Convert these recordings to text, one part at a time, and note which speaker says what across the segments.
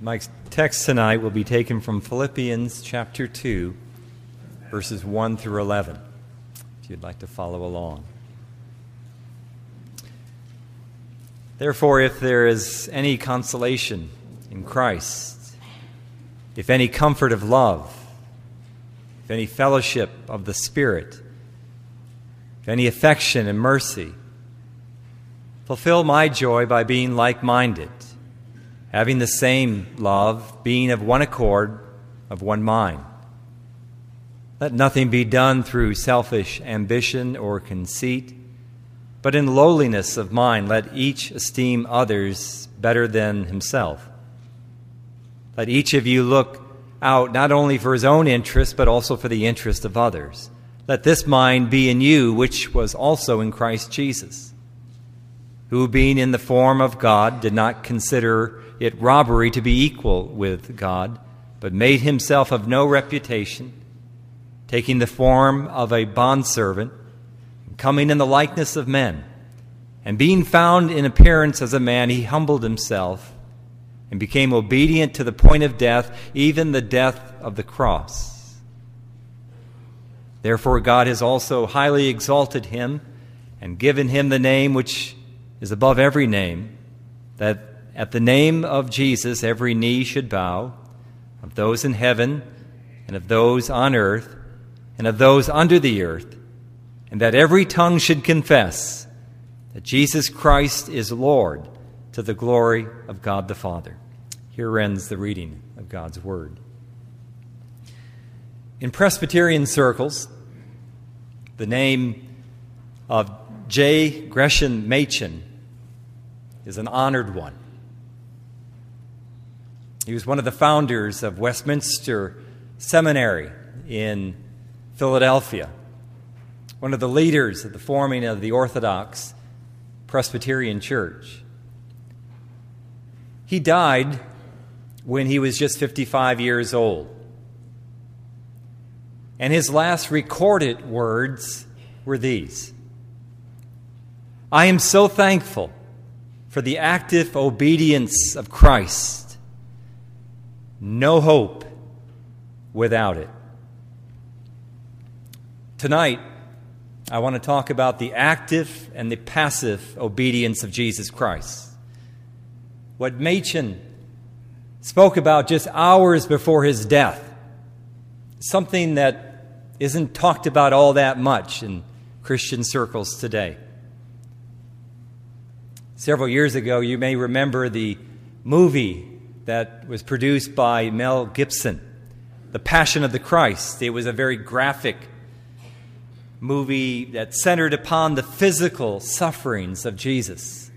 Speaker 1: My text tonight will be taken from Philippians chapter 2, verses 1 through 11, if you'd like to follow along. Therefore, if there is any consolation in Christ, if any comfort of love, if any fellowship of the Spirit, if any affection and mercy, fulfill my joy by being like minded having the same love, being of one accord, of one mind. Let nothing be done through selfish ambition or conceit, but in lowliness of mind let each esteem others better than himself. Let each of you look out not only for his own interest, but also for the interest of others. Let this mind be in you, which was also in Christ Jesus, who, being in the form of God, did not consider it robbery to be equal with God, but made himself of no reputation, taking the form of a bondservant, coming in the likeness of men. And being found in appearance as a man, he humbled himself and became obedient to the point of death, even the death of the cross. Therefore, God has also highly exalted him and given him the name which is above every name, that at the name of Jesus, every knee should bow, of those in heaven, and of those on earth, and of those under the earth, and that every tongue should confess that Jesus Christ is Lord to the glory of God the Father. Here ends the reading of God's Word. In Presbyterian circles, the name of J. Gresham Machen is an honored one. He was one of the founders of Westminster Seminary in Philadelphia, one of the leaders of the forming of the Orthodox Presbyterian Church. He died when he was just 55 years old. And his last recorded words were these I am so thankful for the active obedience of Christ no hope without it. Tonight, I want to talk about the active and the passive obedience of Jesus Christ. What Machen spoke about just hours before his death, something that isn't talked about all that much in Christian circles today. Several years ago, you may remember the movie that was produced by Mel Gibson, The Passion of the Christ. It was a very graphic movie that centered upon the physical sufferings of Jesus.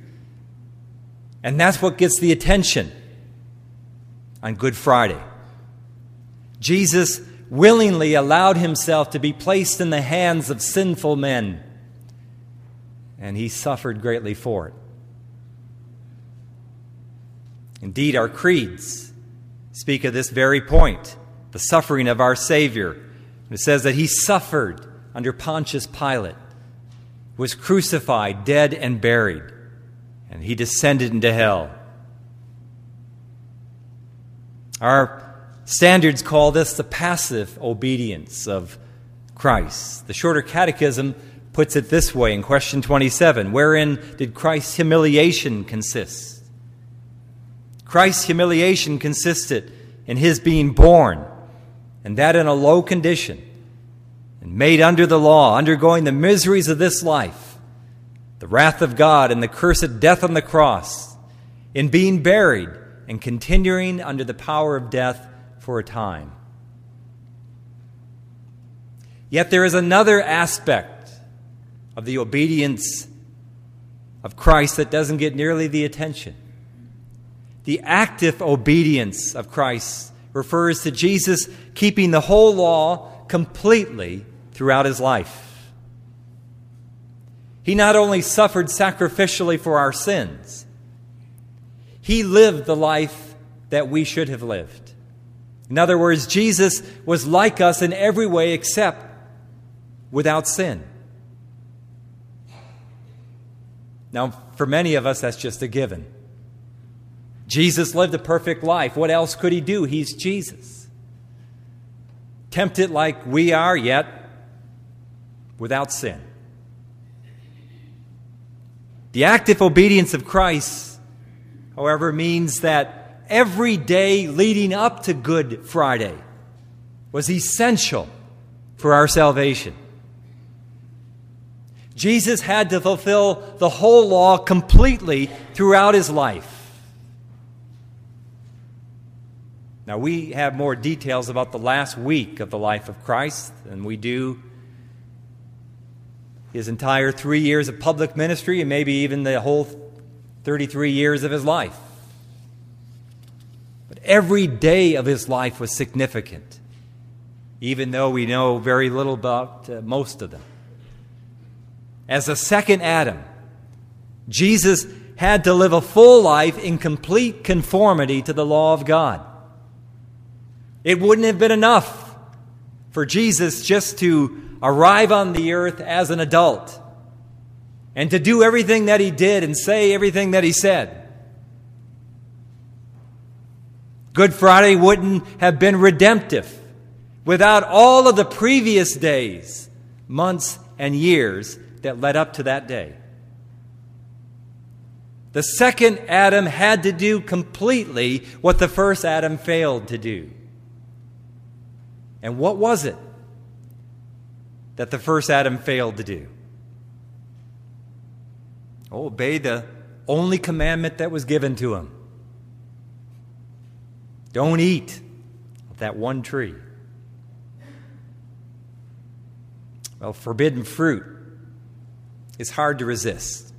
Speaker 1: And that's what gets the attention on Good Friday. Jesus willingly allowed himself to be placed in the hands of sinful men, and he suffered greatly for it. Indeed, our creeds speak of this very point the suffering of our Savior. It says that he suffered under Pontius Pilate, was crucified, dead, and buried, and he descended into hell. Our standards call this the passive obedience of Christ. The Shorter Catechism puts it this way in question 27 Wherein did Christ's humiliation consist? Christ's humiliation consisted in his being born, and that in a low condition, and made under the law, undergoing the miseries of this life, the wrath of God, and the cursed death on the cross, in being buried and continuing under the power of death for a time. Yet there is another aspect of the obedience of Christ that doesn't get nearly the attention. The active obedience of Christ refers to Jesus keeping the whole law completely throughout his life. He not only suffered sacrificially for our sins, he lived the life that we should have lived. In other words, Jesus was like us in every way except without sin. Now, for many of us, that's just a given. Jesus lived a perfect life. What else could he do? He's Jesus. Tempted like we are, yet without sin. The active obedience of Christ, however, means that every day leading up to Good Friday was essential for our salvation. Jesus had to fulfill the whole law completely throughout his life. Now, we have more details about the last week of the life of Christ than we do his entire three years of public ministry and maybe even the whole 33 years of his life. But every day of his life was significant, even though we know very little about uh, most of them as a second Adam. Jesus had to live a full life in complete conformity to the law of God. It wouldn't have been enough for Jesus just to arrive on the earth as an adult and to do everything that he did and say everything that he said. Good Friday wouldn't have been redemptive without all of the previous days, months, and years that led up to that day. The second Adam had to do completely what the first Adam failed to do. And what was it that the first Adam failed to do? Oh, obey the only commandment that was given to him. Don't eat that one tree. Well, forbidden fruit is hard to resist.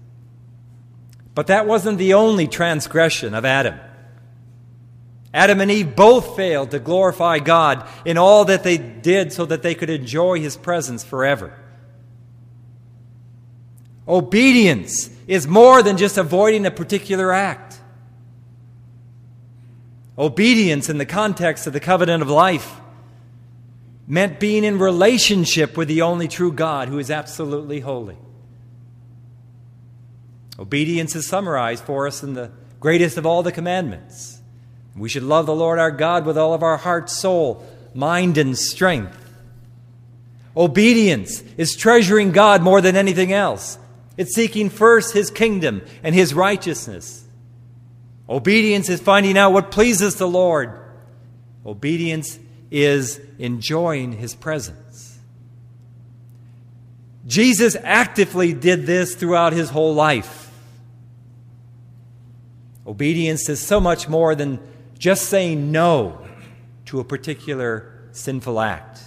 Speaker 1: But that wasn't the only transgression of Adam. Adam and Eve both failed to glorify God in all that they did so that they could enjoy His presence forever. Obedience is more than just avoiding a particular act. Obedience, in the context of the covenant of life, meant being in relationship with the only true God who is absolutely holy. Obedience is summarized for us in the greatest of all the commandments. We should love the Lord our God with all of our heart, soul, mind, and strength. Obedience is treasuring God more than anything else. It's seeking first His kingdom and His righteousness. Obedience is finding out what pleases the Lord. Obedience is enjoying His presence. Jesus actively did this throughout His whole life. Obedience is so much more than just saying no to a particular sinful act.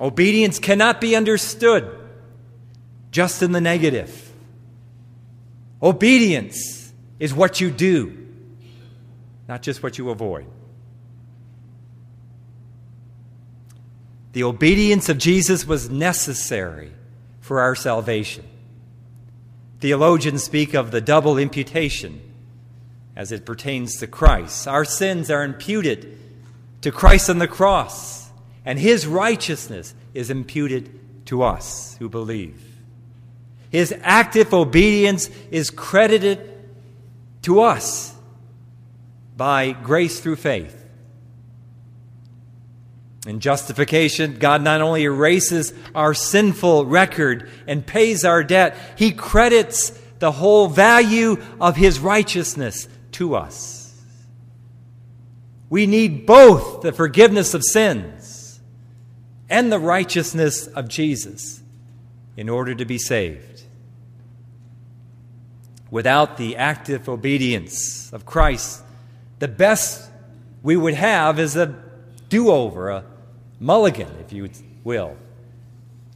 Speaker 1: Obedience cannot be understood just in the negative. Obedience is what you do, not just what you avoid. The obedience of Jesus was necessary for our salvation. Theologians speak of the double imputation as it pertains to Christ. Our sins are imputed to Christ on the cross, and his righteousness is imputed to us who believe. His active obedience is credited to us by grace through faith. In justification, God not only erases our sinful record and pays our debt, He credits the whole value of His righteousness to us. We need both the forgiveness of sins and the righteousness of Jesus in order to be saved. Without the active obedience of Christ, the best we would have is a do over, a mulligan, if you will.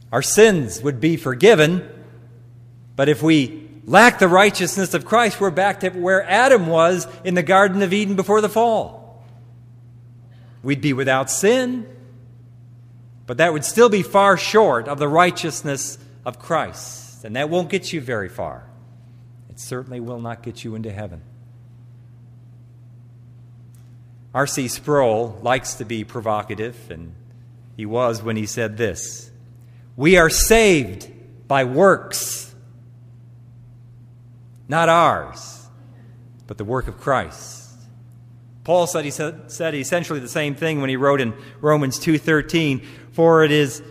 Speaker 1: Our sins would be forgiven, but if we lack the righteousness of Christ, we're back to where Adam was in the Garden of Eden before the fall. We'd be without sin, but that would still be far short of the righteousness of Christ, and that won't get you very far. It certainly will not get you into heaven. R.C. Sproul likes to be provocative, and he was when he said this We are saved by works, not ours. but the work of Christ. Paul said, he said, said essentially the same thing when he wrote in Romans 2:13, "For it is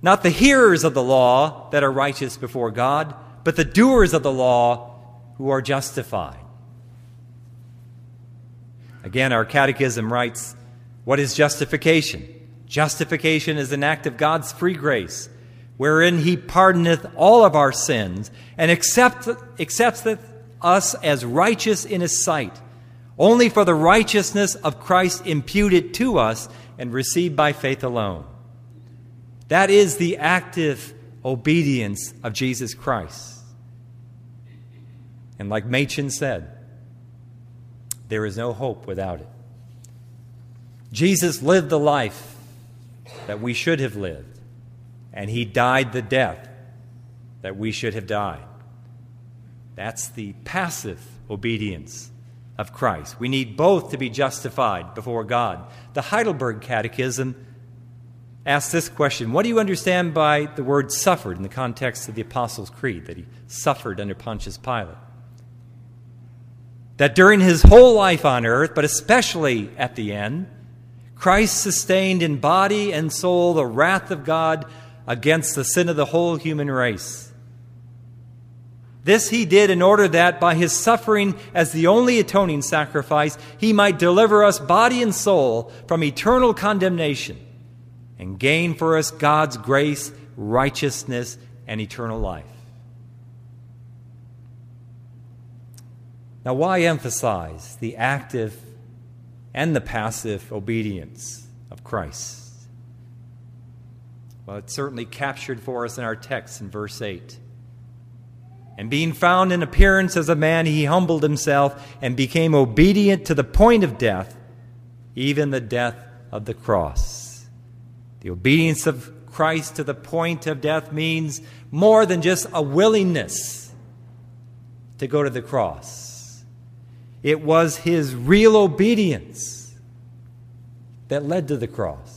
Speaker 1: not the hearers of the law that are righteous before God, but the doers of the law who are justified." Again, our catechism writes, "What is justification? Justification is an act of God's free grace, wherein he pardoneth all of our sins and accept, accepteth us as righteous in his sight." only for the righteousness of Christ imputed to us and received by faith alone. That is the active obedience of Jesus Christ. And like Machen said, there is no hope without it. Jesus lived the life that we should have lived, and he died the death that we should have died. That's the passive obedience of Christ. We need both to be justified before God. The Heidelberg Catechism asks this question What do you understand by the word suffered in the context of the Apostles' Creed, that he suffered under Pontius Pilate? That during his whole life on earth, but especially at the end, Christ sustained in body and soul the wrath of God against the sin of the whole human race. This he did in order that by his suffering as the only atoning sacrifice, he might deliver us body and soul from eternal condemnation and gain for us God's grace, righteousness, and eternal life. Now, why emphasize the active and the passive obedience of Christ? Well, it's certainly captured for us in our text in verse 8. And being found in appearance as a man, he humbled himself and became obedient to the point of death, even the death of the cross. The obedience of Christ to the point of death means more than just a willingness to go to the cross. It was his real obedience that led to the cross.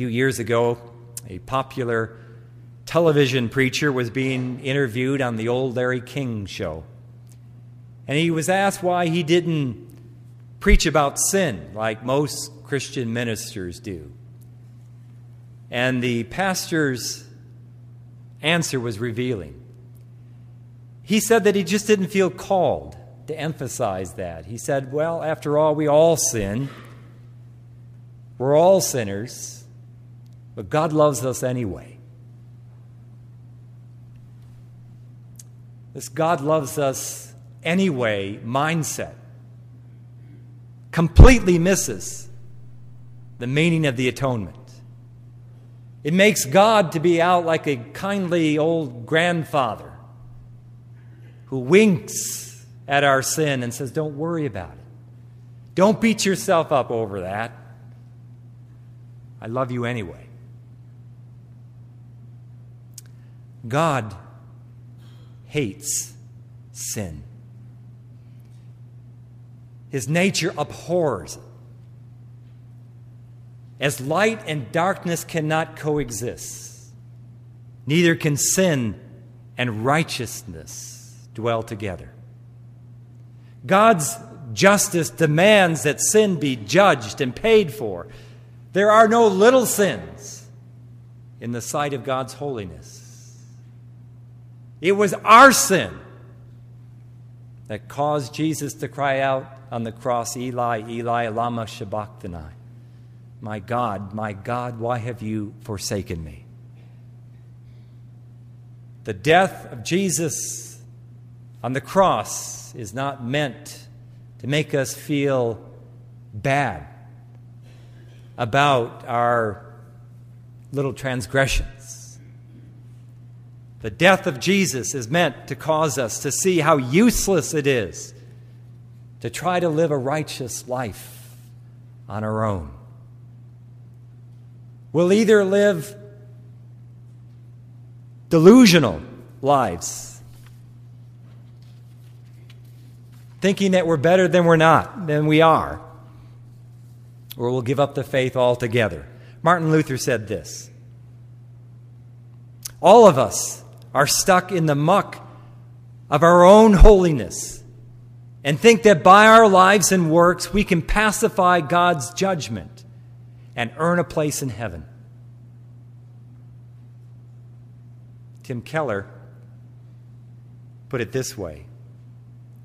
Speaker 1: Few years ago, a popular television preacher was being interviewed on the old Larry King show. And he was asked why he didn't preach about sin like most Christian ministers do. And the pastor's answer was revealing. He said that he just didn't feel called to emphasize that. He said, Well, after all, we all sin. We're all sinners, but God loves us anyway. This God loves us anyway mindset completely misses the meaning of the atonement. It makes God to be out like a kindly old grandfather who winks at our sin and says, Don't worry about it. Don't beat yourself up over that. I love you anyway. God hates sin. His nature abhors it. As light and darkness cannot coexist, neither can sin and righteousness dwell together. God's justice demands that sin be judged and paid for. There are no little sins in the sight of God's holiness. It was our sin that caused Jesus to cry out on the cross, Eli, Eli, lama sabachthani. My God, my God, why have you forsaken me? The death of Jesus on the cross is not meant to make us feel bad about our little transgressions. The death of Jesus is meant to cause us to see how useless it is to try to live a righteous life on our own. We'll either live delusional lives, thinking that we're better than we're not, than we are, or we'll give up the faith altogether. Martin Luther said this All of us are stuck in the muck of our own holiness and think that by our lives and works we can pacify God's judgment and earn a place in heaven. Tim Keller put it this way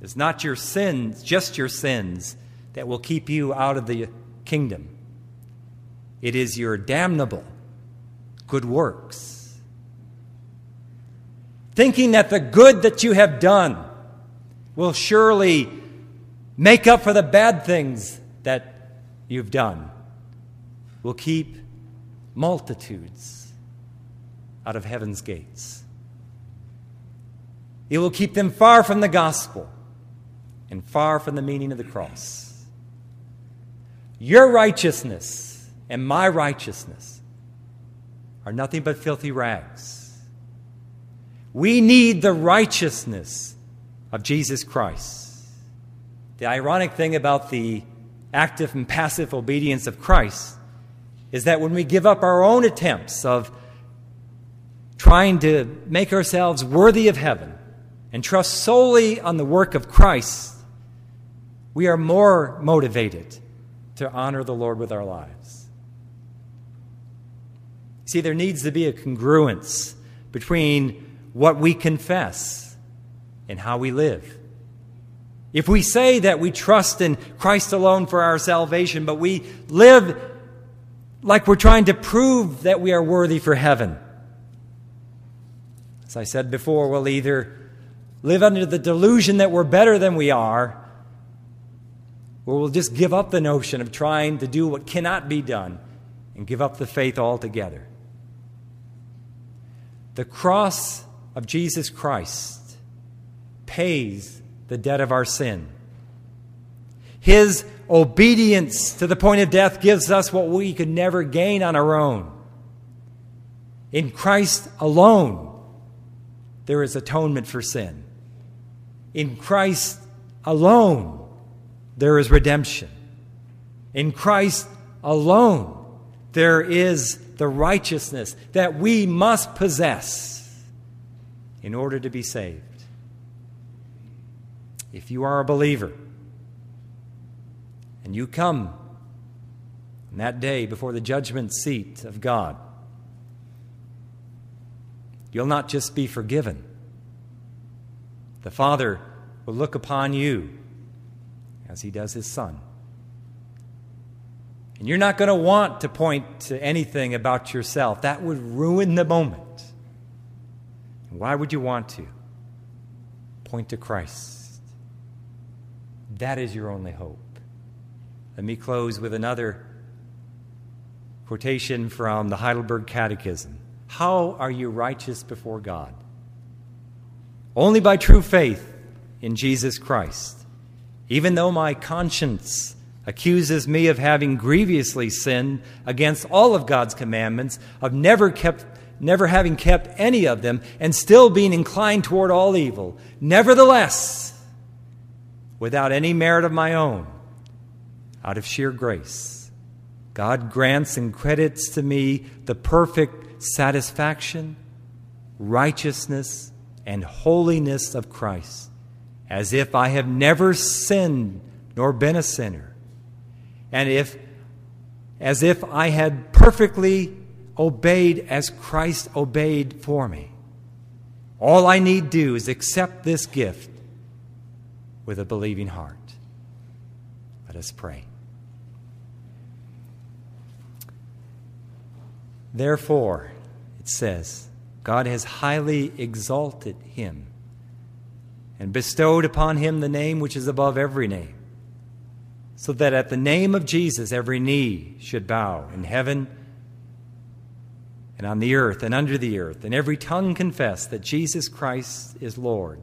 Speaker 1: It's not your sins, just your sins, that will keep you out of the kingdom. It is your damnable good works. Thinking that the good that you have done will surely make up for the bad things that you've done, will keep multitudes out of heaven's gates. It will keep them far from the gospel and far from the meaning of the cross. Your righteousness and my righteousness are nothing but filthy rags. We need the righteousness of Jesus Christ. The ironic thing about the active and passive obedience of Christ is that when we give up our own attempts of trying to make ourselves worthy of heaven and trust solely on the work of Christ, we are more motivated to honor the Lord with our lives. See, there needs to be a congruence between what we confess and how we live. If we say that we trust in Christ alone for our salvation, but we live like we're trying to prove that we are worthy for heaven, as I said before, we'll either live under the delusion that we're better than we are, or we'll just give up the notion of trying to do what cannot be done and give up the faith altogether. The cross of Jesus Christ pays the debt of our sin. His obedience to the point of death gives us what we could never gain on our own. In Christ alone, there is atonement for sin. In Christ alone, there is redemption. In Christ alone, there is the righteousness that we must possess in order to be saved. If you are a believer and you come on that day before the judgment seat of God, you'll not just be forgiven. The Father will look upon you as he does his Son. And you're not going to want to point to anything about yourself. That would ruin the moment. Why would you want to? Point to Christ. That is your only hope. Let me close with another quotation from the Heidelberg Catechism. How are you righteous before God? Only by true faith in Jesus Christ. Even though my conscience accuses me of having grievously sinned against all of God's commandments, of never kept never having kept any of them and still being inclined toward all evil. Nevertheless, without any merit of my own, out of sheer grace, God grants and credits to me the perfect satisfaction, righteousness, and holiness of Christ, as if I have never sinned nor been a sinner and if as if I had perfectly obeyed as Christ obeyed for me. All I need do is accept this gift with a believing heart. Let us pray. Therefore, it says, God has highly exalted him and bestowed upon him the name which is above every name so that at the name of Jesus every knee should bow in heaven and on the earth and under the earth, and every tongue confess that Jesus Christ is Lord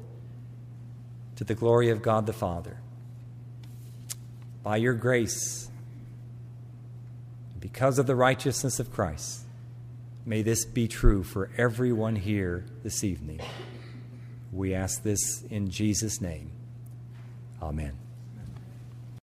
Speaker 1: to the glory of God the Father. By your grace, because of the righteousness of Christ, may this be true for everyone here this evening. We ask this in Jesus' name. Amen.